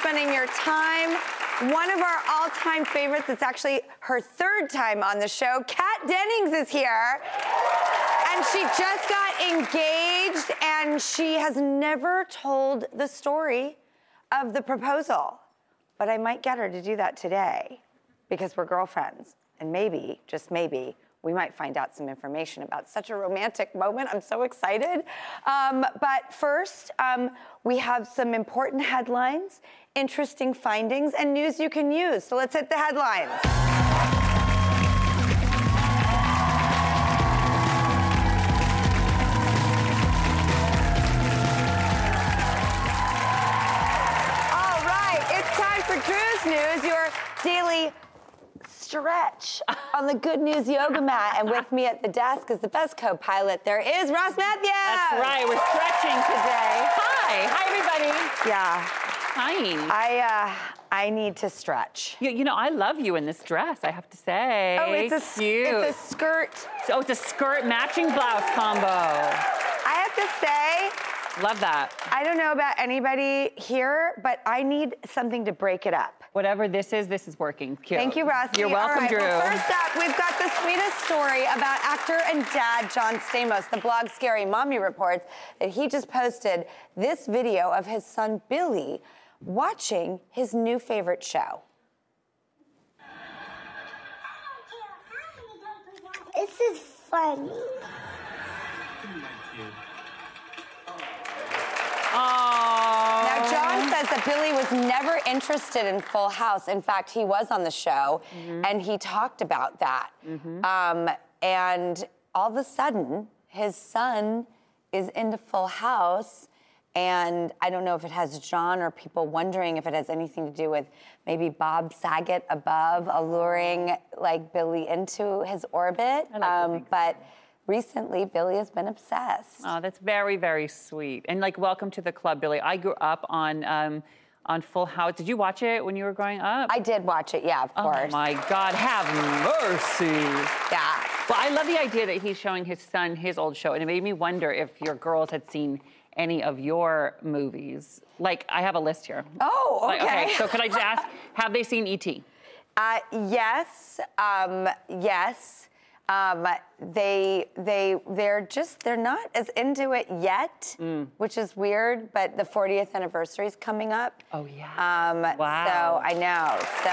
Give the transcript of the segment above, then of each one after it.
Spending your time. One of our all-time favorites, it's actually her third time on the show, Kat Dennings is here. And she just got engaged and she has never told the story of the proposal. But I might get her to do that today because we're girlfriends. And maybe, just maybe, we might find out some information about such a romantic moment. I'm so excited. Um, but first, um, we have some important headlines, interesting findings, and news you can use. So let's hit the headlines. All right, it's time for Drew's News, your daily stretch on the Good News Yoga mat. And with me at the desk is the best co pilot there is, Ross Mathews. That's right. We're stretching today. Hi. Hi, everybody. Yeah, Hi. I, uh, I need to stretch. You, you know, I love you in this dress, I have to say. Oh, it's a, cute. it's a skirt. oh, it's a skirt matching blouse combo. I have to say, Love that. I don't know about anybody here, but I need something to break it up. Whatever this is, this is working. Cute. Thank you, Rusty. You're welcome, All right, Drew. Well, first up, we've got the sweetest story about actor and dad John Stamos. The blog Scary Mommy reports that he just posted this video of his son Billy watching his new favorite show. This is funny. Says that Billy was never interested in Full House. In fact, he was on the show and he talked about that. Um, and all of a sudden, his son is into Full House. And I don't know if it has John or people wondering if it has anything to do with maybe Bob Saget above alluring like Billy into his orbit. Um, I like to think but recently, Billy has been obsessed. Oh, that's very, very sweet. And like, welcome to the club, Billy. I grew up on um, on Full House. Did you watch it when you were growing up? I did watch it, yeah, of oh course. Oh my God, have mercy. Yeah. Well, I love the idea that he's showing his son his old show, and it made me wonder if your girls had seen any of your movies. Like, I have a list here. Oh, Like, okay. so could I just ask, have they seen E.T.? Uh, yes, um, yes. Um, they they they're just they're not as into it yet, Mm. which is weird. But the 40th anniversary is coming up. Oh, yeah. Um, Wow. So I know. So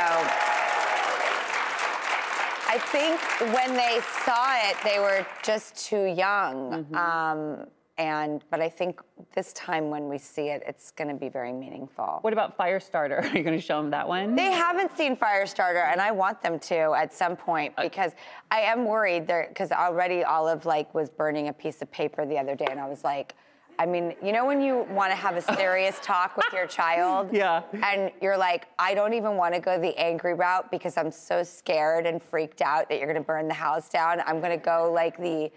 I think when they saw it, they were just too young. Mm-hmm. Um, and but I think this time when we see it, it's going to be very meaningful. What about Firestarter? Are you going to show them that one? They haven't seen Firestarter, and I want them to at some point because I am worried there because already Olive like was burning a piece of paper the other day, and I was like, I mean, you know when you want to have a serious talk with your child, Yeah. and you're like, I don't even want to go the angry route because I'm so scared and freaked out that you're going to burn the house down. I'm going to go like the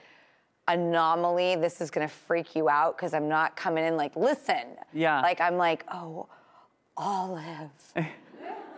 anomaly. This is going to freak you out because I'm not coming in like, listen. Yeah. Like I'm like, oh, Olive.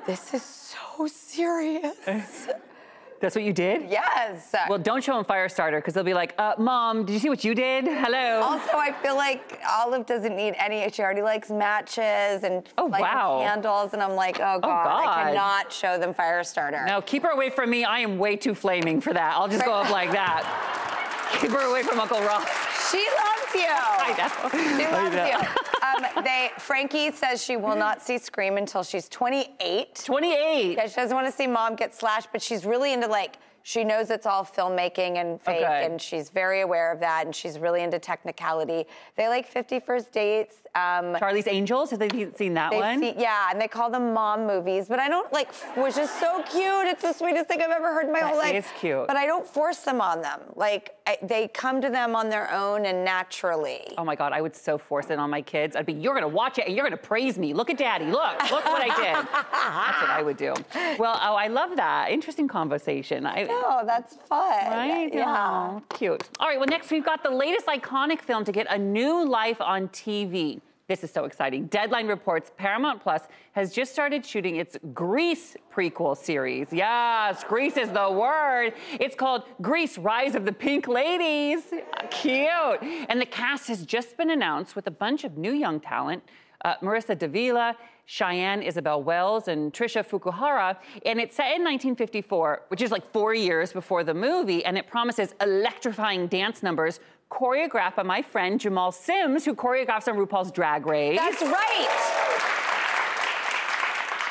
This is so serious. That's what you did? Yes. Well, don't show them Firestarter because they'll be like, uh, Mom, did you see what you did? Hello. also, I feel like Olive doesn't need any. She already likes matches and Oh, lighting wow. candles, and I'm like, oh god, I God. cannot show them Firestarter. no, keep her away from me. I am way too flaming for that. I'll just go up like that. keep her away from Uncle Ross. She loves you. I know. She loves know. you. Um, they, Frankie says she will not see Scream until she's 28. 28. Yeah, she doesn't want to see mom get slashed, but she's really into like she knows it's all filmmaking and fake, Okay. and she's very aware of that, and she's really into technicality. They like 50 first dates. Um, Charlie's Angels. Have they seen that they've one? seen- yeah, and they call them mom movies, but I don't like, which is so cute. It's the sweetest thing I've ever heard in my That whole life. is cute. But I don't force them on them. Like I, they come to them on their own and naturally. Oh my God, I would so force it on my kids. I'd be, you're gonna watch it and you're gonna praise me. Look at daddy. Look, look what I did. That's what I would do. Well, oh, I love that. Interesting conversation. I, Oh, that's fun. Right? Yeah. Cute. All right, well, next we've got the latest iconic film to get a new life on TV. This is so exciting. Deadline reports Paramount Plus has just started shooting its Grease prequel series. Yes, Grease is the word. It's called Grease Rise of the Pink Ladies. Cute. And the cast has just been announced with a bunch of new young talent uh, Marissa Davila, Cheyenne Isabel Wells, and Tricia Fukuhara. And it's set in 1954, which is like four years before the movie, and it promises electrifying dance numbers choreographed by my friend Jamal Sims, who choreographs on RuPaul's Drag Race. That's right.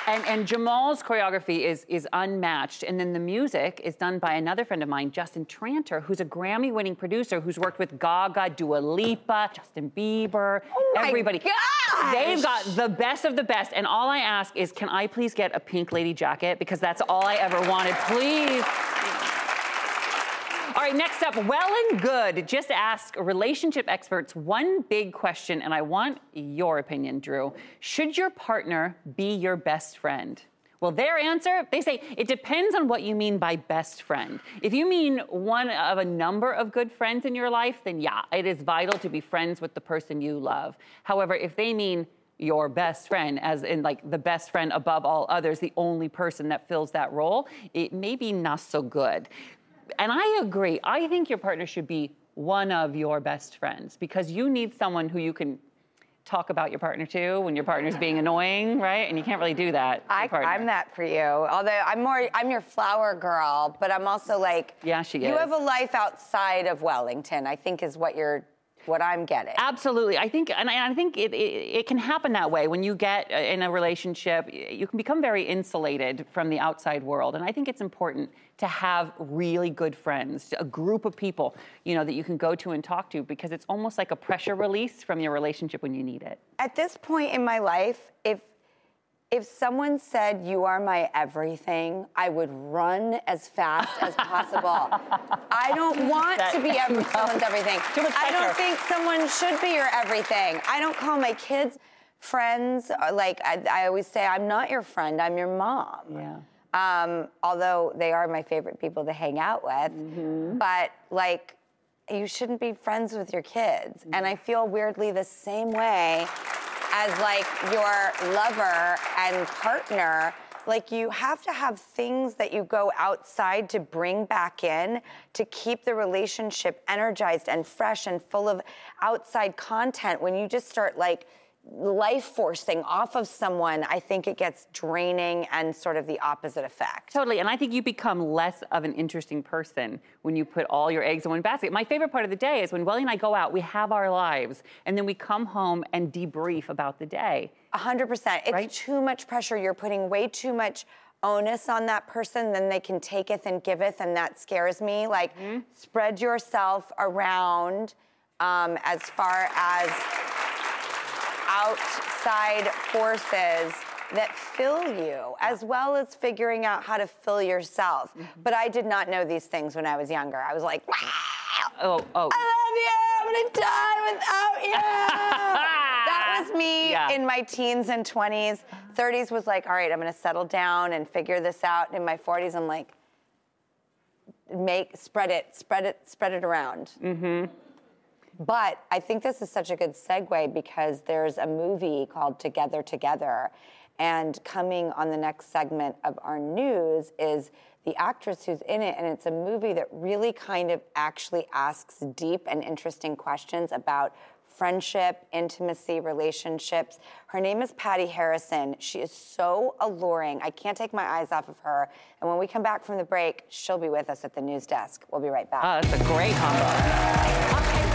And, and Jamal's choreography is, is unmatched. And then the music is done by another friend of mine, Justin Tranter, who's a Grammy winning producer who's worked with Gaga, Dua Lipa, Justin Bieber, Oh everybody. gosh! They've got the best of the best. And all I ask is, can I please get a pink lady jacket? Because that's all I ever wanted. Please. All right, next up, well and good. Just ask relationship experts one big question, and I want your opinion, Drew. Should your partner be your best friend? Well, their answer, they say it depends on what you mean by best friend. If you mean one of a number of good friends in your life, then yeah, it is vital to be friends with the person you love. However, if they mean your best friend, as in like the best friend above all others, the only person that fills that role, it may be not so good. And I agree. I think your partner should be one of your best friends because you need someone who you can talk about your partner to when your partner's being annoying, right? And you can't really do that. I, I'm that for you. Although I'm more, I'm your flower girl, but I'm also like, Yeah, she is. You have a life outside of Wellinton. I think is what you're, what I'm getting. Absolutely. I think, and I I think it, it, it can happen that way. When you get uh, in a relationship, you can become very insulated from the outside world. And I think it's important to have really good friends, a group of people, you know, that you can go to and talk to because it's almost like a pressure release from your relationship when you need it. At this point in my life, if if someone said you are my everything, I would run as fast as possible. I don't want to be every, someone's everything. I don't think someone should be your everything. I don't call my kids friends. uh, Like I, I always say, I'm not your friend. I'm your mom. Yeah. Um, although they are my favorite people to hang out with, Mm-hmm. but like you shouldn't be friends with your kids. Mm-hmm. And I feel weirdly the same way as like your lover and partner. Like you have to have things that you go outside to bring back in to keep the relationship energized and fresh and full of outside content. When you just start like life forcing off of someone, I think it gets draining and sort of the opposite effect. Totally. And I think you become less of an interesting person when you put all your eggs in one basket. My favorite part of the day is when Welly and I go out, we have our lives, and then we come home and debrief about the day. A hundred percent. It's Right? too much pressure. You're putting way too much onus on that person, then they can taketh and giveth, and that scares me. Like, spread yourself around um, as far as outside forces that fill you, as well as figuring out how to fill yourself. But I did not know these things when I was younger. I was like, wow, Oh, oh. I love you. I'm gonna die without you. that was me Yeah. in my teens and 20s. 30s was like, all right, I'm gonna settle down and figure this out. In my 40s, I'm like, make spread it, spread it, spread it around. Mm-hmm. But I think this is such a good segue because there's a movie called Together Together. And coming on the next segment of our news is the actress who's in it, and it's a movie that really kind of actually asks deep and interesting questions about friendship, intimacy, relationships. Her name is Patti Harrison. She is so alluring. I can't take my eyes off of her. And when we come back from the break, she'll be with us at the news desk. We'll be right back. Oh, that's a great combo.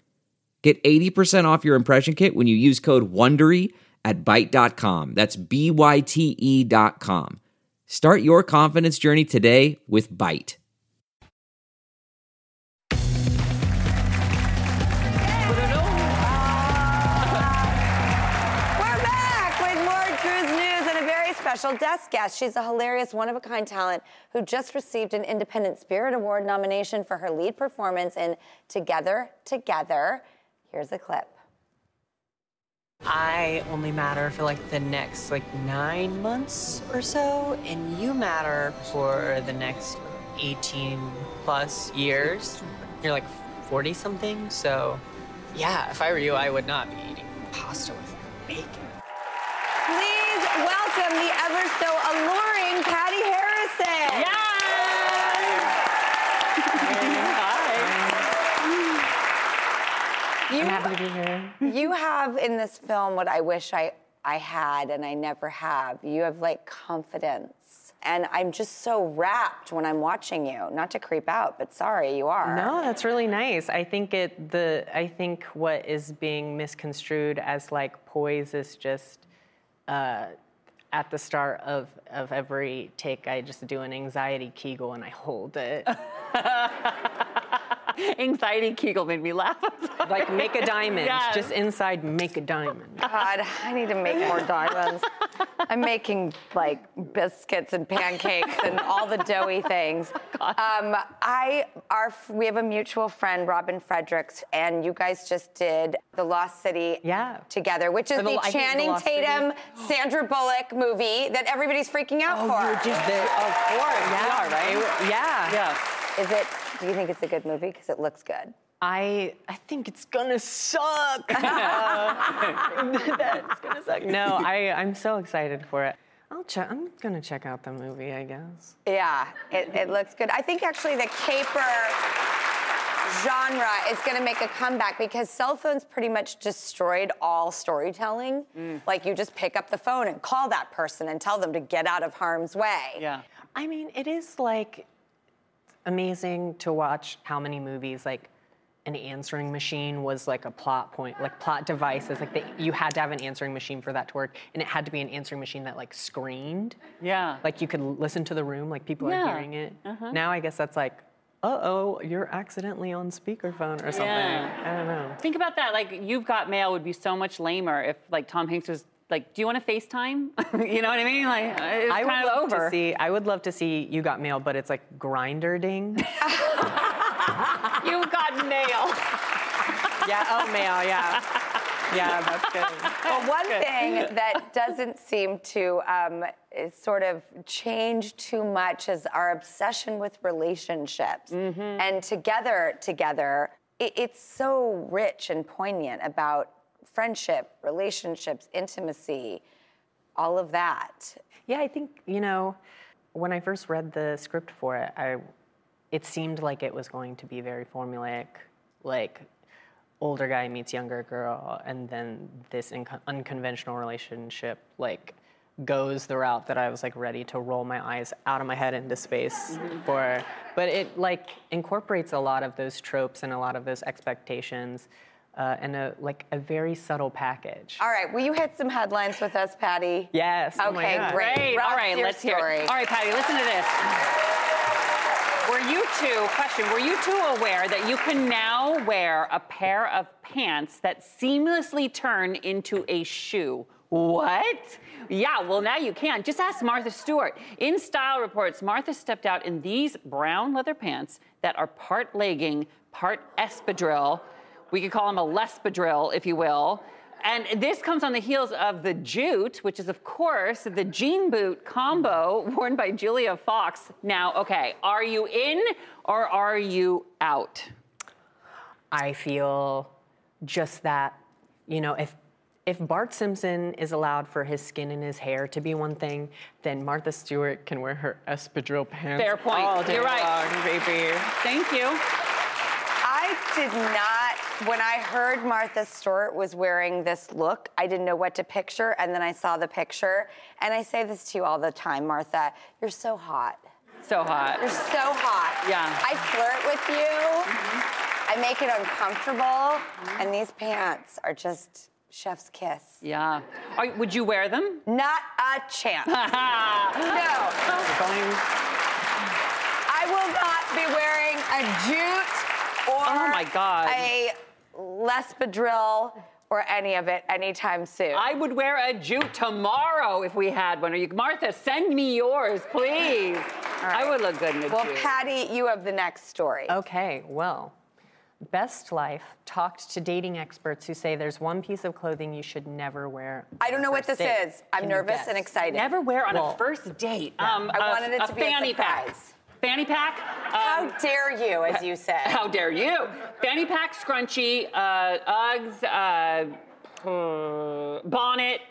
Get 80% off your impression kit when you use code WONDERY at Byte.com. That's B-Y-T-E dot com. Start your confidence journey today with Byte. We're back with more Drew's News and a very special desk guest. She's a hilarious, one of a kind talent who just received an Independent Spirit Award nomination for her lead performance in Together, Together. Here's a clip. I only matter for like the next like nine months or so, and you matter for the next 18 plus years. You're like 40 something, so yeah, if I were you, I would not be eating pasta with bacon. Please welcome the ever so alluring Patti Harrison. You, happy to be here. you have in this film what I wish I, I had and I never have. You have like confidence. And I'm just so rapt when I'm watching you. Not to creep out, but sorry, you are. No, that's really nice. I think it the I think what is being misconstrued as like poise is just uh, at the start of, of every take I just do an anxiety kegel and I hold it. Anxiety Kegel made me laugh. like make a diamond. Yes. Just inside make a diamond. God, I need to make more diamonds. I'm making like biscuits and pancakes and all the doughy things. Um, I our we have a mutual friend, Robin Fredericks, and you guys just did The Lost City Yeah. together, which is the- the, I think The Channing City. Tatum, Sandra Bullock movie that everybody's freaking out for. Oh, just the, of course. Yeah, right? Yeah. yeah. Is it? Do you think it's a good movie? Because it looks good. I I think it's gonna suck. That's gonna suck. No, I I'm so excited for it. I'll check. I'm gonna check out the movie. I guess. Yeah, it, it looks good. I think actually the caper genre is to make a comeback because cell phones pretty much destroyed all storytelling. Mm. Like you just pick up the phone and call that person and tell them to get out of harm's way. Yeah. I mean, it is like amazing to watch how many movies like an answering machine was like a plot point, like plot devices. Like you had to have an answering machine for that to work, and it had to be an answering machine that like screened. Yeah. Like you could listen to the room, like people Yeah. are hearing it. Now I guess that's like, uh oh, you're accidentally on speakerphone or something. Yeah. I don't know. Think about that. Like, You've Got Mail would be so much lamer if, like, Tom Hanks was like, "Do you want to FaceTime?" you know what I mean? Like, it's I would kind love over. to see. I would love to see you got mail, but it's like Grindr ding. You've got mail. yeah. Oh, mail. Yeah. Yeah, that's good. But one thing that doesn't seem to um, sort of change too much is our obsession with relationships. And together, together, it, it's so rich and poignant about friendship, relationships, intimacy, all of that. Yeah, I think you know, when I first read the script for it, I it seemed like it was going to be very formulaic, like older guy meets younger girl, and then this inco- unconventional relationship like goes the route that I was like ready to roll my eyes out of my head into space mm-hmm. for. But it like incorporates a lot of those tropes and a lot of those expectations. Uh, and a like a very subtle package. All right, will you hit some headlines with us, Patti? Yes. oh my Okay, God. great. Great. All right, let's hear it. All right, Patti, listen to this. Were you two, question, were you two aware that you can now wear a pair of pants that seamlessly turn into a shoe? What? Yeah, well, now you can. Just ask Martha Stewart. InStyle Reports, Martha stepped out in these brown leather pants that are part legging, part espadrille. We could call them a lespadrille, if you will. And this comes on the heels of the jute, which is, of course, the jean boot combo worn by Julia Fox. Now, okay, are you in or are you out? I feel just that, you know, if if Bart Simpson is allowed for his skin and his hair to be one thing, then Martha Stewart can wear her espadrille pants. Fair point. all day You're right. long, baby. Thank you. I did not, when I heard Martha Stewart was wearing this look, I didn't know what to picture. And then I saw the picture. And I say this to you all the time, Martha, you're so hot. So hot. You're so hot. Yeah. I flirt with you. Mm-hmm. I make it uncomfortable. And these pants are just chef's kiss. Yeah. Are, would you wear them? Not a chance. no. I will not be wearing a jute or Oh my God. a lespadrille or any of it anytime soon. I would wear a jute tomorrow if we had one. Are you, Martha, send me yours, please. I would look good in a well, jute. Well, Patti, you have the next story. Okay, well, Best Life talked to dating experts who say there's one piece of clothing you should never wear. I don't know what this date. is. I'm Can nervous and excited. Never wear on Well, a first date. Um, I a- wanted it to be a fanny pack. Surprise. Fanny pack. How Um, dare you, as you said. How dare you? Fanny pack, scrunchie, uh, Uggs, uh, uh, bonnet.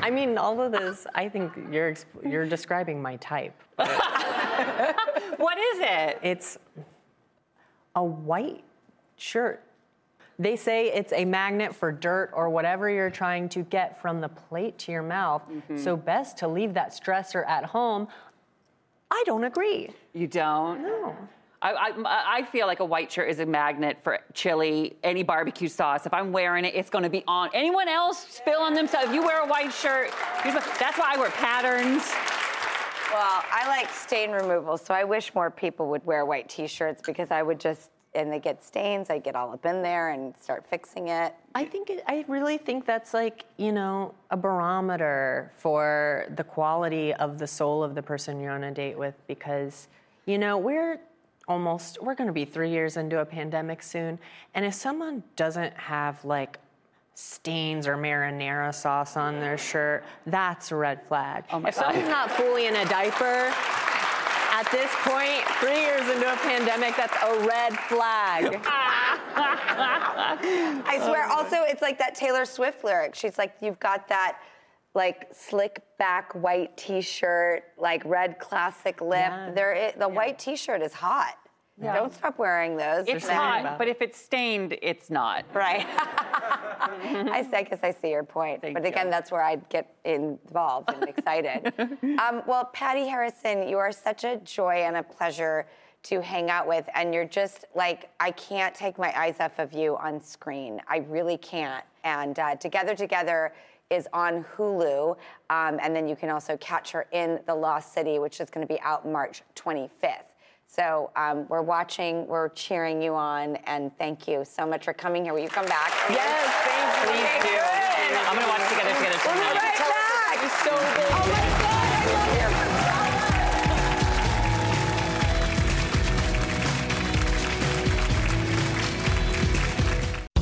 I mean, all of this, I think you're exp- you're describing my type. what is it? It's a white shirt. They say it's a magnet for dirt or whatever you're trying to get from the plate to your mouth. Mm-hmm. So best to leave that stressor at home. I don't agree. You don't? No. I, I, I feel like a white shirt is a magnet for chili, any barbecue sauce. If I'm wearing it, it's going to be on. Anyone else spill on themselves? If you wear a white shirt, here's what- that's why I wear patterns. Well, I like stain removal, so I wish more people would wear white t-shirts because I would just, and they get stains, I'd get all up in there and start fixing it. I think it, I really think that's like you know a barometer for the quality of the soul of the person you're on a date with because you know we're almost we're going to be three years into a pandemic soon, and if someone doesn't have like stains or marinara sauce on their shirt, that's a red flag. Oh my if someone's not fully in a diaper. At this point, three years into a pandemic, that's a red flag. I swear, also, it's like that Taylor Swift lyric. She's like, you've got that like slick back white t-shirt, like red classic lip. Yeah. There, i- the white t-shirt is hot. Don't stop wearing those. It's something hot, but if it's stained, it's not. Right. I, s- I guess I see your point. Thank but again, you. that's where I'd get involved and excited. um, well, Patti Harrison, you are such a joy and a pleasure to hang out with. And you're just like, I can't take my eyes off of you on screen. I really can't. And uh, Together Together is on Hulu. Um, and then you can also catch her in The Lost City, which is going to be out March 25th. So um, we're watching, we're cheering you on, and thank you so much for coming here. Will you come back? Yes, thank you. Please do. And I'm going to watch Together Together We'll be right back. so. Oh my God,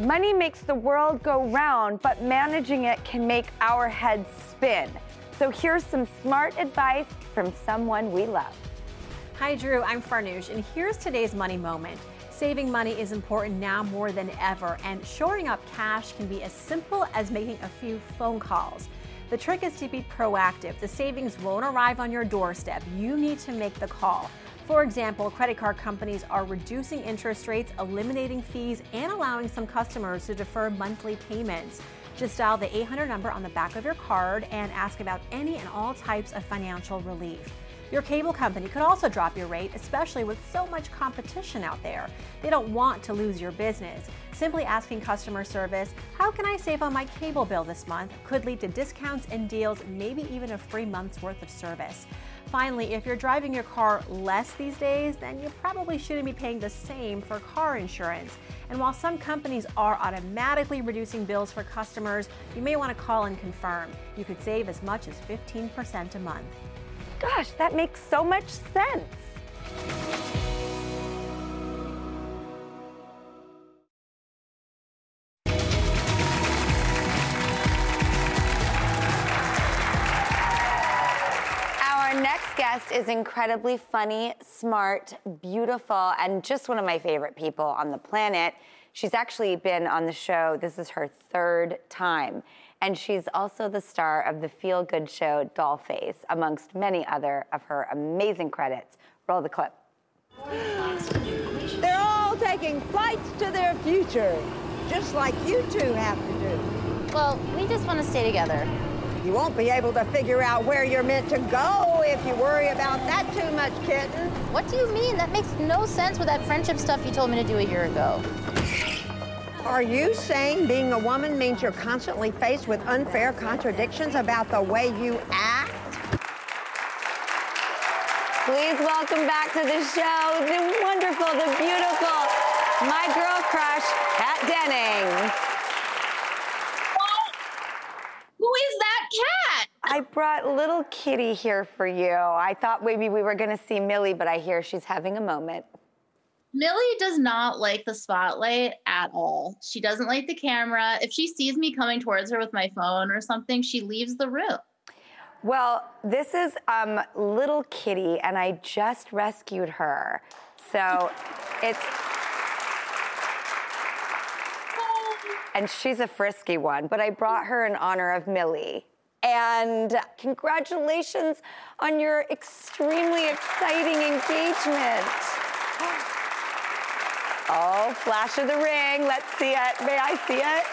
Money makes the world go round, but managing it can make our heads spin. So here's some smart advice from someone we love. Hi, Drew. I'm Farnoosh, and here's today's money moment. Saving money is important now more than ever, and shoring up cash can be as simple as making a few phone calls. The trick is to be proactive. The savings won't arrive on your doorstep. You need to make the call. For example, credit card companies are reducing interest rates, eliminating fees, and allowing some customers to defer monthly payments. Just dial the 800 number on the back of your card and ask about any and all types of financial relief. Your cable company could also drop your rate, especially with so much competition out there. They don't want to lose your business. Simply asking customer service, How can I save on my cable bill this month? could lead to discounts and deals, maybe even a free month's worth of service. Finally, if you're driving your car less these days, then you probably shouldn't be paying the same for car insurance. And while some companies are automatically reducing bills for customers, you may want to call and confirm. You could save as much as 15% a month. Gosh, that makes so much sense. Guest is incredibly funny, smart, beautiful, and just one of my favorite people on the planet. She's actually been on the show, this is her third time. And she's also the star of the feel good show Dollface, amongst many other of her amazing credits. Roll the clip. They're all taking flights to their future, just like you two have to do. Well, we just want to stay together. You won't be able to figure out where you're meant to go if you worry about that too much, kitten. What do you mean? That makes no sense with that friendship stuff you told me to do a year ago. Are you saying being a woman means you're constantly faced with unfair contradictions about the way you act? Please welcome back to the show the wonderful, the beautiful, my girl crush, Kat Dennings. Who is that cat? I brought little kitty here for you. I thought maybe we were going to see Millie, but I hear she's having a moment. Millie does not like the spotlight at all. She doesn't like the camera. If she sees me coming towards her with my phone or something, she leaves the room. Well, this is um, little kitty, and I just rescued her. So it's. And she's a frisky one, but I brought her in honor of Millie. And congratulations on your extremely exciting engagement. Oh, flash of the ring. Let's see it. May I see it?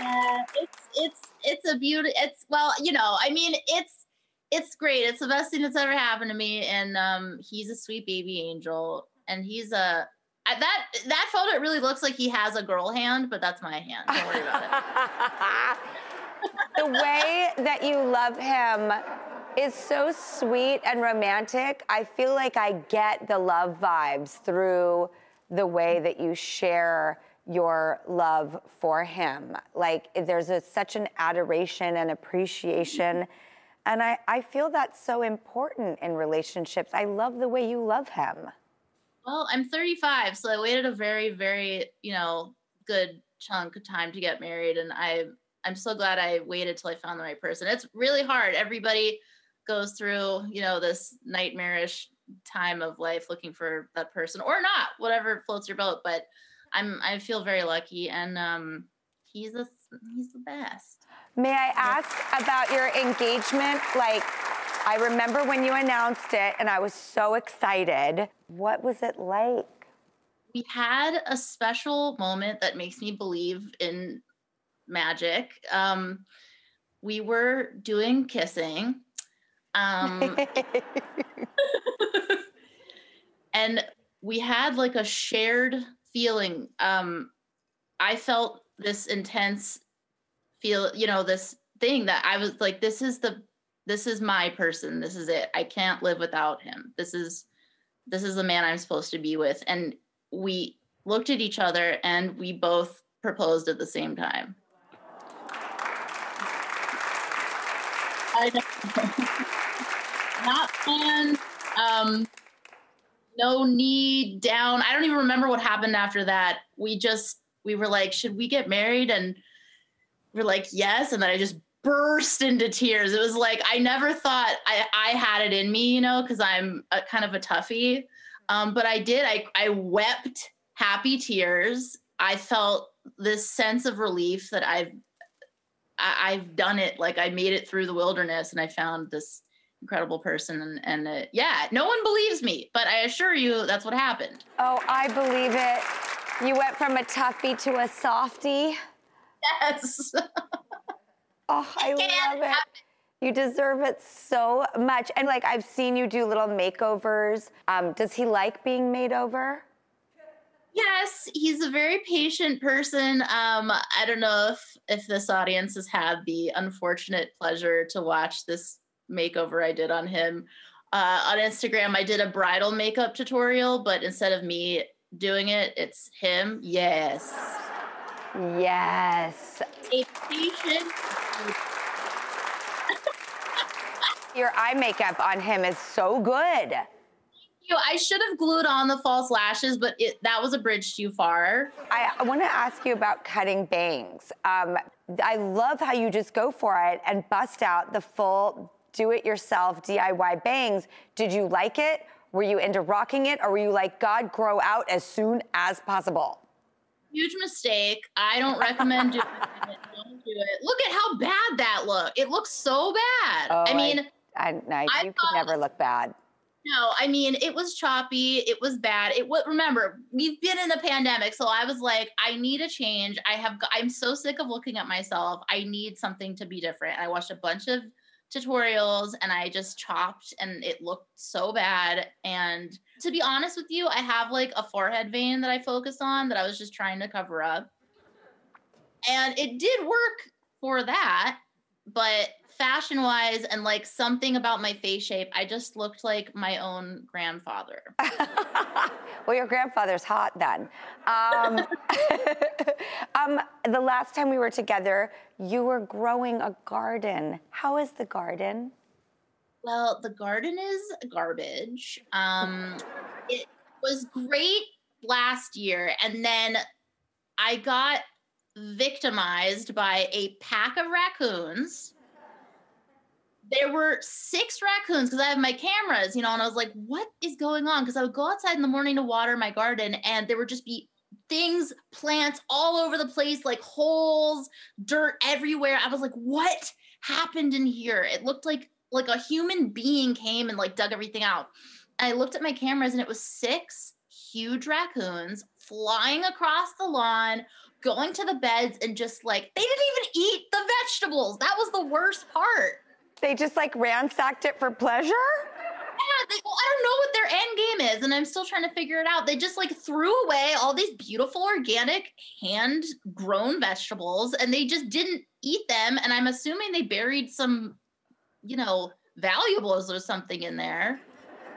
Yeah, it's it's it's a beauty. It's well, you know, I mean, it's it's great. It's the best thing that's ever happened to me. And um, he's a sweet baby angel, and he's a I- that that photo. It really looks like he has a girl hand, but that's my hand. Don't worry about it. the way that you love him is so sweet and romantic. I feel like I get the love vibes through the way that you share your love for him. Like there's a, such an adoration and appreciation. And I, I feel that's so important in relationships. I love the way you love him. Well, I'm 35, so I waited a very, very, you know, good chunk of time to get married, and I, I'm so glad I waited till I found the right person. It's really hard. Everybody goes through, you know, this nightmarish time of life looking for that person, or not, whatever floats your boat. But I'm, I feel very lucky, and um, he's the, he's the best. May I ask about your engagement? Like, I remember when you announced it and I was so excited. What was it like? we had a special moment that makes me believe in magic. Um, we were doing kissing. Um, and we had like a shared feeling. Um, I felt this intense feel, you know, this thing that I was like, this is the, this is my person. This is it. I can't live without him. This is, this is the man I'm supposed to be with. And we looked at each other and we both proposed at the same time. I know. Not planned. Um, no knee down. I don't even remember what happened after that. We just we were like, should we get married? And we're like, yes. And then I just burst into tears. It was like I never thought I, I had it in me, you know, because I'm a, kind of a toughie. Um, but I did. I I wept happy tears. I felt this sense of relief that I've I, I've done it. Like I made it through the wilderness, and I found this incredible person. And, and uh, yeah, no one believes me, but I assure you, that's what happened. Oh, I believe it. You went from a toughie to a softie. Yes. oh, I love it. You deserve it so much. And like I've seen you do little makeovers. Um, does he like being made over? Yes, he's a very patient person. Um, I don't know if if this audience has had the unfortunate pleasure to watch this makeover I did on him. Uh, on Instagram, I did a bridal makeup tutorial, but instead of me doing it, it's him. Yes. Yes. A patient. Your eye makeup on him is so good. You I should have glued on the false lashes, but it, that was a bridge too far. I, I want to ask you about cutting bangs. Um, I love how you just go for it and bust out the full do it yourself DIY bangs. Did you like it? Were you into rocking it? Or were you like, God, grow out as soon as possible? Huge mistake. I don't recommend doing it. Don't do it. Look at how bad that looked. It looks so bad. Oh, I mean, I, I, I you could never look bad. No, I mean it was choppy. It was bad. It was remember we've been in a pandemic, so I was like, I need a change. I have. I'm so sick of looking at myself. I need something to be different. I watched a bunch of tutorials and I just chopped and it looked so bad. And to be honest with you, I have like a forehead vein that I focus on that I was just trying to cover up. And it did work for that, but fashion wise and like something about my face shape, I just looked like my own grandfather. well, your grandfather's hot then. Um, um, the last time we were together, you were growing a garden. How is the garden? Well, the garden is garbage. Um, it was great last year, and then I got victimized by a pack of raccoons there were six raccoons because I have my cameras, you know, and I was like, what is going on? Because I would go outside in the morning to water my garden and there would just be things, plants all over the place, like holes, dirt everywhere. I was like, what happened in here? It looked like like a human being came and like dug everything out. I looked at my cameras and it was six huge raccoons flying across the lawn, going to the beds and just like they didn't even eat the vegetables. That was the worst part. They just like ransacked it for pleasure? Yeah, they, well, I don't know what their end game is, and I'm still trying to figure it out. They just like threw away all these beautiful organic hand grown vegetables, and they just didn't eat them. And I'm assuming they buried some, you know, valuables or something in there.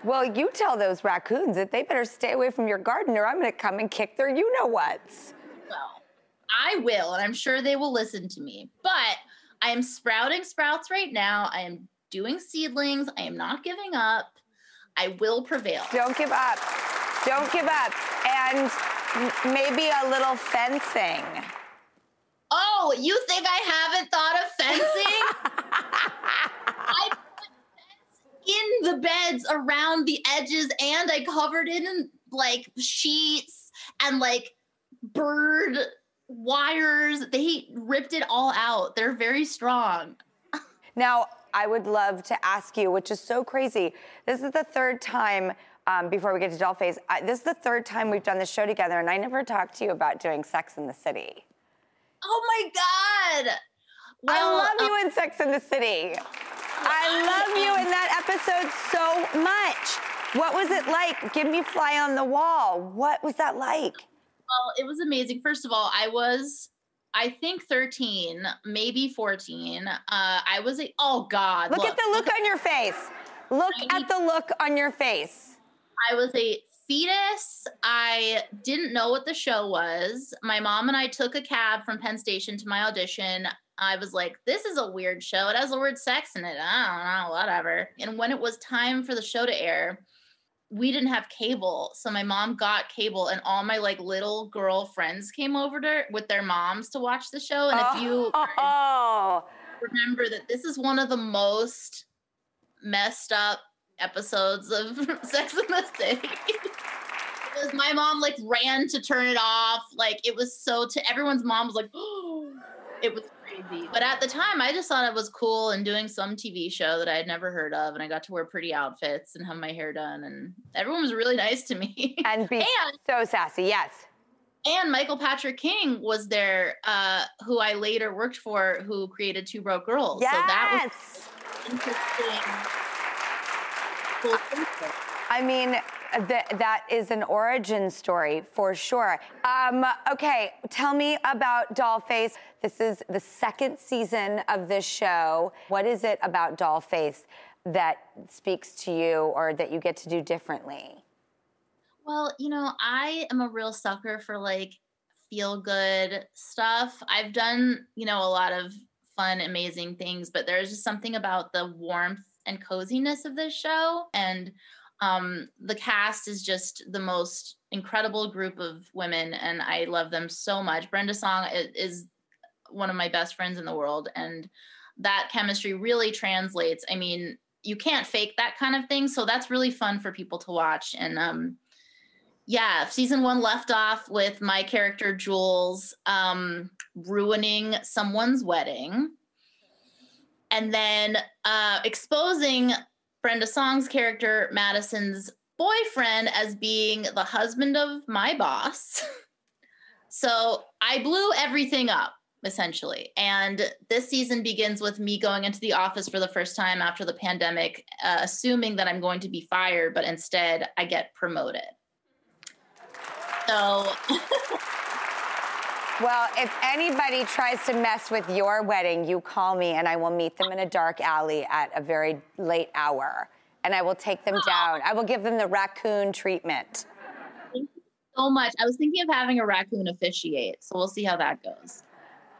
Well, you tell those raccoons that they better stay away from your garden, or I'm going to come and kick their you know whats. Well, I will, and I'm sure they will listen to me. But I am sprouting sprouts right now. I am doing seedlings. I am not giving up. I will prevail. Don't give up. Don't give up. And maybe a little fencing. Oh, you think I haven't thought of fencing? I put fence in the beds around the edges and I covered it in like sheets and like bird wires. They ripped it all out. They're very strong. now, I would love to ask you, which is so crazy. This is the third time. Um, before we get to Dollface, I, this is the third time we've done the show together, and I never talked to you about doing Sex in the City. Oh my God! Well, I love you in Sex in the City. I love you in that episode so much. What was it like? Give me fly on the wall. What was that like? Well, it was amazing. First of all, I was I think 13, maybe 14. Uh, I was a, oh God. Look, look at the look, on your face. Look I, at the look on your face. I was a fetus. I didn't know what the show was. My mom and I took a cab from Penn Station to my audition. I was like, this is a weird show. It has the word sex in it. I don't know, whatever. And when it was time for the show to air, we didn't have cable so my mom got cable and all my like little girl friends came over to with their moms to watch the show and oh, if you oh, oh, oh. remember that this is one of the most messed up episodes of sex in the city was my mom like ran to turn it off. Like it was so to everyone's mom was like, oh, it was crazy. But at the time, I just thought it was cool and doing some TV show that I had never heard of, and I got to wear pretty outfits and have my hair done, and everyone was really nice to me. And be so sassy, yes. And Michael Patrick King was there, uh, who I later worked for, who created Two Broke Girls. So that was interesting. Cool. I mean, th- that is an origin story for sure. Um, okay, tell me about Dollface. This is the second season of this show. What is it about Dollface that speaks to you or that you get to do differently? Well, you know, I am a real sucker for like feel good stuff. I've done, you know, a lot of fun, amazing things, but there's just something about the warmth and coziness of this show. And um, the cast is just the most incredible group of women, and I love them so much. Brenda Song is one of my best friends in the world, and that chemistry really translates. I mean, you can't fake that kind of thing, so that's really fun for people to watch. And um, yeah, season one left off with my character Jules um, ruining someone's wedding, and then uh, exposing Brenda Song's character Madison's boyfriend as being the husband of my boss. so I blew everything up essentially. And this season begins with me going into the office for the first time after the pandemic, uh, assuming that I'm going to be fired, but instead I get promoted. So Well, if anybody tries to mess with your wedding, you call me and I will meet them in a dark alley at a very late hour. And I will take them down. I will give them the raccoon treatment. so much. I was thinking of having a raccoon officiate, so we'll see how that goes.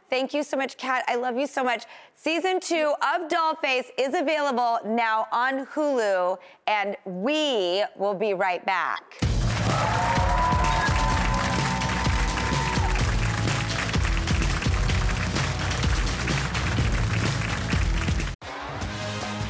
Thank you so much, Kat. I love you so much. Season two of Dollface is available now on Hulu, and we will be right back.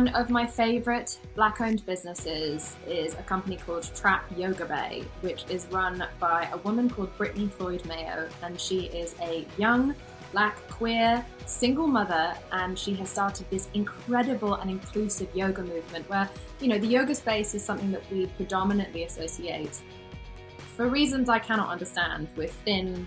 One of my favorite black owned businesses is a company called Trap Yoga Bae, which is run by a woman called Brittany Floyd Mayo. And she is a young, black, queer, single mother. And she has started this incredible and inclusive yoga movement where, you know, the yoga space is something that we predominantly associate, for reasons I cannot understand, with thin,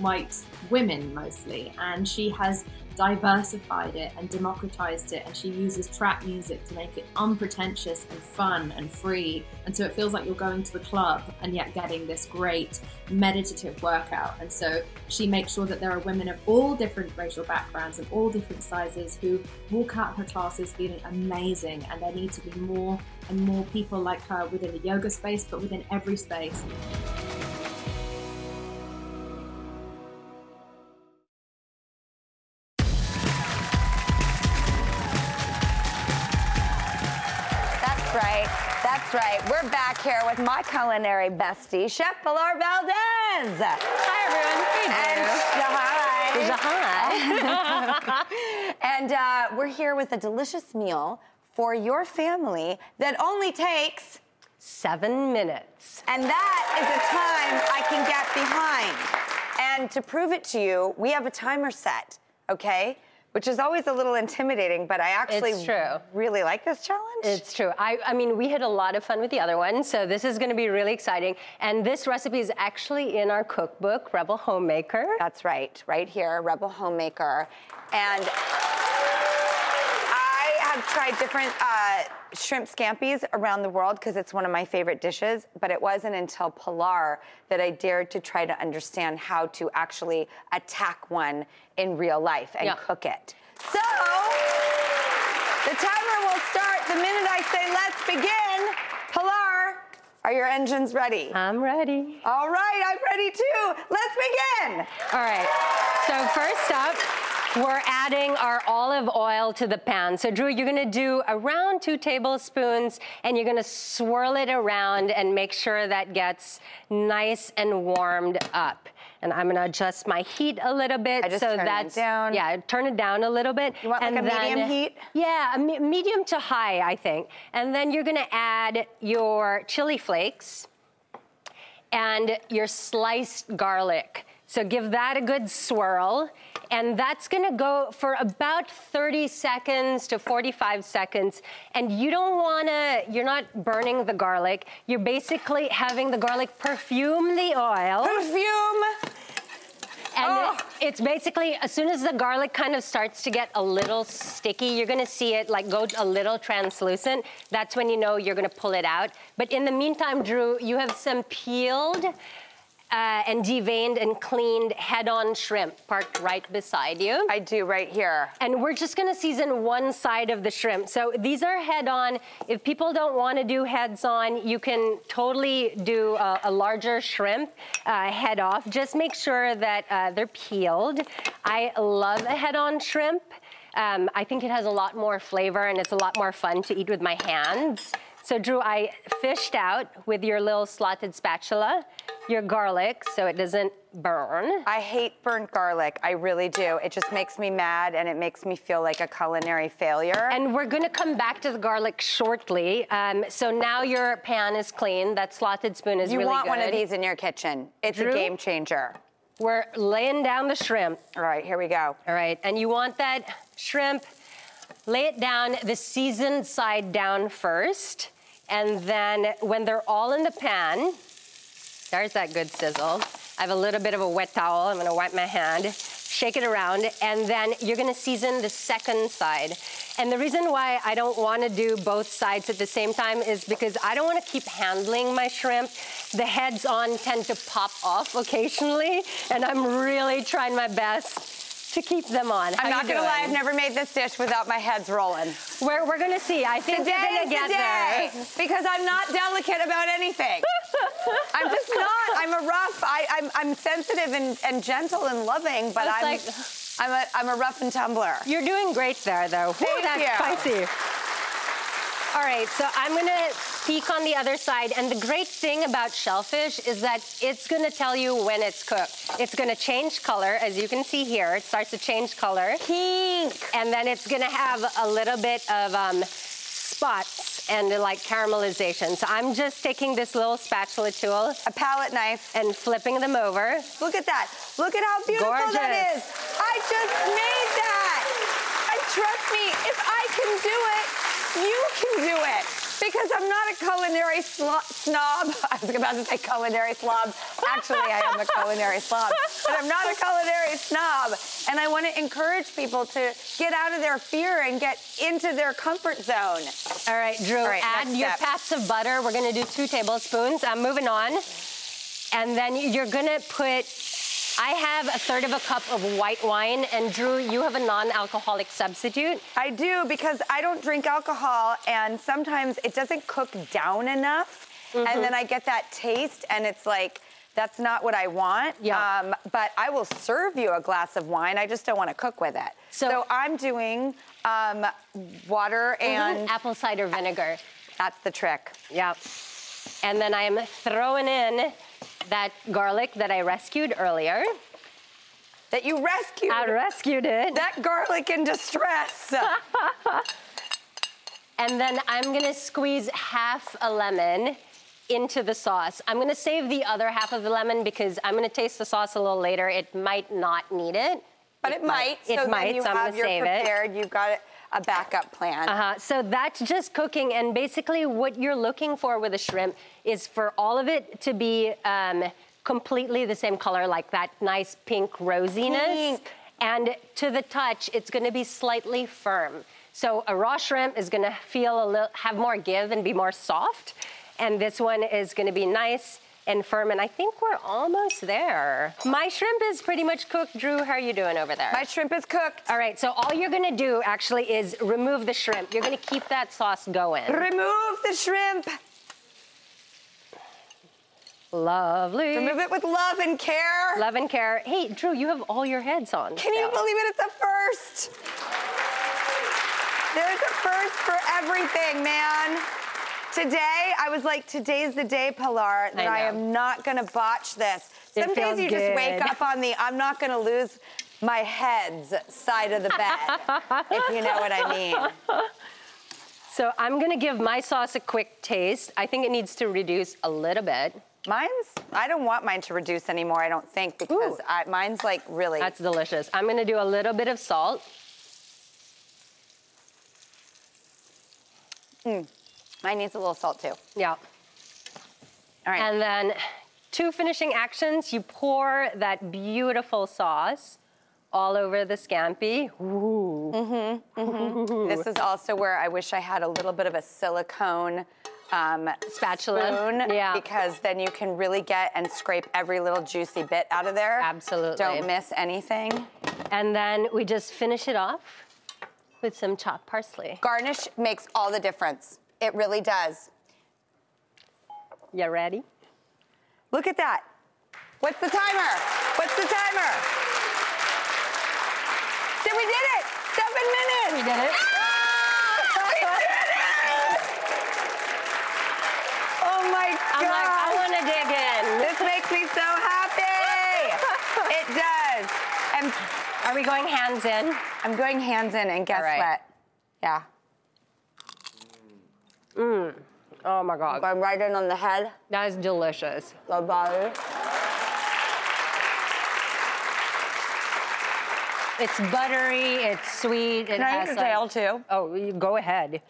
white women mostly. And she has diversified it and democratized it and she uses trap music to make it unpretentious and fun and free. And so it feels like you're going to the club and yet getting this great meditative workout. And so she makes sure that there are women of all different racial backgrounds and all different sizes who walk out her classes feeling amazing. And there need to be more and more people like her within the yoga space but within every space That's right. We're back here with my culinary bestie, Chef Pilar Valdes. Hi, everyone. And hi. and uh, we're here with a delicious meal for your family that only takes seven minutes. And that is a time I can get behind. And to prove it to you, we have a timer set, okay? Which is always a little intimidating, but I actually really like this challenge. It's true. I, I mean, we had a lot of fun with the other one, so this is going to be really exciting. And this recipe is actually in our cookbook, Rebel Homemaker. That's right, right here, Rebel Homemaker. And have tried different uh, shrimp scampi's around the world because it's one of my favorite dishes, but it wasn't until Pilar that I dared to try to understand how to actually attack one in real life and Yeah. cook it. So, The timer will start the minute I say let's begin. Pilar, are your engines ready? I'm ready. All right, I'm ready too. Let's begin. All right. So first up, we're adding our olive oil to the pan. So Drew, you're gonna do around two tablespoons and you're gonna swirl it around and make sure that gets nice and warmed up. And I'm gonna adjust my heat a little bit. I just so turn it down. Yeah, turn it down a little bit. You want like and a medium heat? Yeah, me- medium to high, I think. And then you're gonna add your chili flakes and your sliced garlic. So give that a good swirl. And that's gonna go for about 30 seconds to 45 seconds. And you don't wanna, you're not burning the garlic. You're basically having the garlic perfume the oil. Perfume! And Oh. it's basically as soon as the garlic kind of starts to get a little sticky, you're gonna see it like go a little translucent. That's when you know you're gonna pull it out. But in the meantime, Drew, you have some peeled uh, and deveined and cleaned head-on shrimp parked right beside you. I do right here. And we're just gonna season one side of the shrimp. So these are head-on. If people don't wanna do heads-on, you can totally do a, a larger shrimp uh, head off. Just make sure that uh, they're peeled. I love a head-on shrimp. Um, I think it has a lot more flavor and it's a lot more fun to eat with my hands. So Drew, I fished out with your little slotted spatula, your garlic so it doesn't burn. I hate burnt garlic. I really do. It just makes me mad and it makes me feel like a culinary failure. And we're gonna come back to the garlic shortly. Um, so now your pan is clean. That slotted spoon is you really want one of these in your kitchen. It's Drew? a game changer. We're laying down the shrimp. All right, here we go. All right, and you want that shrimp, lay it down the seasoned side down first. And then when they're all in the pan, there's that good sizzle. I have a little bit of a wet towel. I'm gonna wipe my hand, shake it around, and then you're gonna season the second side. And the reason why I don't wanna do both sides at the same time is because I don't wanna keep handling my shrimp. The heads on tend to pop off occasionally, and I'm really trying my best to keep them on. How I'm not gonna lie. I've never made this dish without my heads rolling. We're, we're gonna see. I think Today you're gonna get the there. because I'm not delicate about anything. I'm just not. I'm a rough. I, I'm, I'm sensitive and, and gentle and loving, but I'm was I'm a I'm a rough and tumbler. You're doing great there, though. Thank that's you. spicy. All right, so I'm gonna peek on the other side, and the great thing about shellfish is that it's gonna tell you when it's cooked. It's gonna change color, as you can see here. It starts to change color. Pink. And then it's gonna have a little bit of um, spots and like caramelization. So I'm just taking this little spatula tool, A palette knife. and flipping them over. Look at that. Look at how beautiful that Gorgeous. is. I just made that. And trust me, if I can do it, you can do it. Because I'm not a culinary snob. I was about to say culinary slob. Actually, I am a culinary slob. But I'm not a culinary snob. And I want to encourage people to get out of their fear and get into their comfort zone. All right, Drew, All right, add your step. pats of butter. We're gonna do two tablespoons. I'm moving on. And then you're gonna put, I have a third of a cup of white wine, and Drew, you have a non-alcoholic substitute. I do because I don't drink alcohol, and sometimes it doesn't cook down enough, Mm-hmm. and then I get that taste, and it's like that's not what I want. Yeah. Um, but I will serve you a glass of wine. I just don't want to cook with it. So- I'm doing um, water and Mhm, apple cider vinegar. that's the trick. Yep. And then I'm throwing in that garlic that I rescued earlier. That you rescued. I rescued it. that garlic in distress. And then I'm gonna squeeze half a lemon into the sauce. I'm gonna save the other half of the lemon because I'm gonna taste the sauce a little later. It might not need it. but it, might. It so might, then you so I'm have gonna your save it. prepared. You've got a backup plan. Uh-huh. So that's just cooking, and basically what you're looking for with a shrimp is for all of it to be um, completely the same color, like that nice pink rosiness. Pink. And to the touch, it's going to be slightly firm. So a raw shrimp is going to feel a little, have more give and be more soft, and this one is going to be nice and firm, and I think we're almost there. My shrimp is pretty much cooked. Drew, how are you doing over there? My shrimp is cooked. All right, so all you're gonna do actually is remove the shrimp. You're gonna keep that sauce going. Remove the shrimp. Lovely. Remove it with love and care. Love and care. Hey, Drew, you have all your heads on. Can you believe it? It's a first. There's a first for everything, man. Today, I was like, today's the day, Pilar, that I, I am not gonna botch this. It Some feels days you just wake up on the I'm not gonna lose my head's side of the bed, if you know what I mean. So I'm gonna give my sauce a quick taste. I think it needs to reduce a little bit. Mine's, I don't want mine to reduce anymore, I don't think, because I, mine's like really. That's delicious. I'm gonna do a little bit of salt. Mm. Mine needs a little salt too. Yeah. All right. And then two finishing actions. You pour that beautiful sauce all over the scampi. Ooh. Mm-hmm, mm-hmm. This is also where I wish I had a little bit of a silicone um, Spatula, spoon, yeah. because then you can really get and scrape every little juicy bit out of there. Absolutely. Don't miss anything. And then we just finish it off with some chopped parsley. Garnish makes all the difference. It really does. You ready? Look at that. What's the timer? What's the timer? Did we did it? Seven minutes. We did it. Ah, we did it! Oh my god. I'm like, I wanna dig in. This makes me so happy. it does. And Are we going hands in? I'm going hands in, and guess right. what? Yeah. Mmm. Oh my God. Going right in on the head, That is delicious. the body. It's buttery, it's sweet. It Can I has eat the some- tail too? Oh, you go ahead.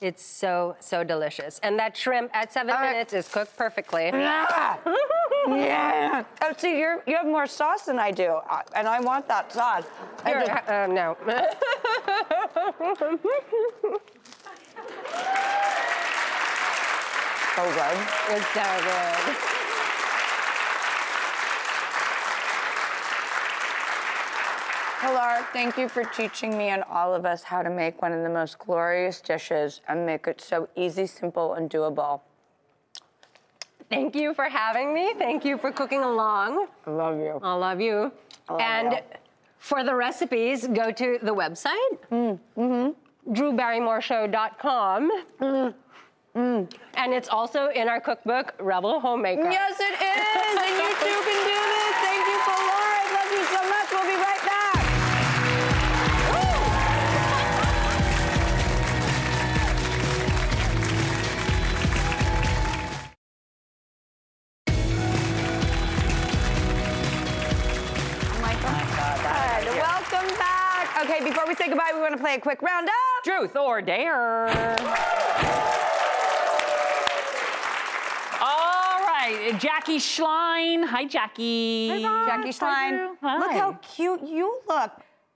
It's so, so delicious. And that shrimp at seven All right. minutes is cooked perfectly. Yeah. yeah. Oh, see, you're, you have more sauce than I do, uh, and I want that sauce. I Here, just- uh, no. so good. it's so good. Pilar, thank you for teaching me and all of us how to make one of the most glorious dishes and make it so easy, simple, and doable. Thank you for having me. Thank you for cooking along. I love you. I love you. love and you. for the recipes, go to the website, Mm-hmm. drewbarrymoreshow.com. Mm. And it's also in our cookbook, Rebel Homemaker. Yes, it is, and you too can before we say goodbye, we want to play a quick roundup. Truth or dare? All right, Jackie Schlein. Hi, Jackie. Hi. Jackie Stein. Look how cute you look.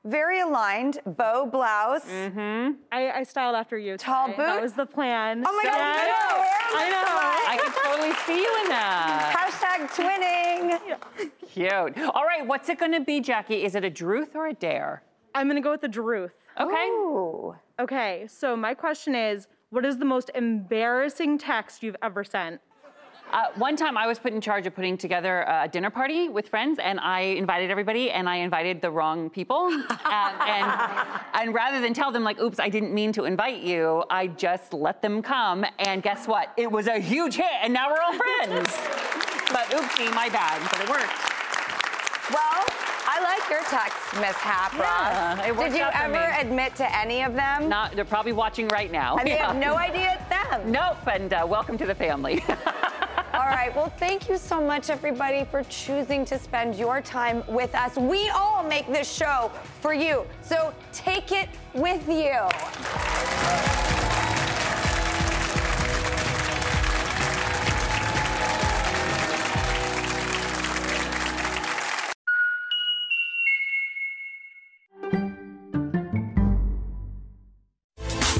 Very aligned, bow blouse. Mm-hmm. I, I styled after you. Tall today. That was the plan. Oh my God, Yes. know. I know. I can totally see you in that. Hashtag twinning. Cute. All right, what's it going to be, Jackie? Is it a Druth or a dare? I'm gonna go with the Druth. Okay. Ooh. Okay, so my question is, what is the most embarrassing text you've ever sent? Uh, one time I was put in charge of putting together a dinner party with friends, and I invited everybody, and I invited the wrong people. and, and, and rather than tell them, like, oops, I didn't mean to invite you, I just let them come. And guess what? It was a huge hit, and now we're all friends. but oopsie, my bad, but it worked. Well, I like your text mishap, Yeah, Ross. worked Did you ever admit to any of them? Not, they're probably watching right now. and they Yeah. have no idea it's them. Nope, and uh, welcome to the family. All right. Well, thank you so much, everybody, for choosing to spend your time with us. We all make this show for you. So take it with you.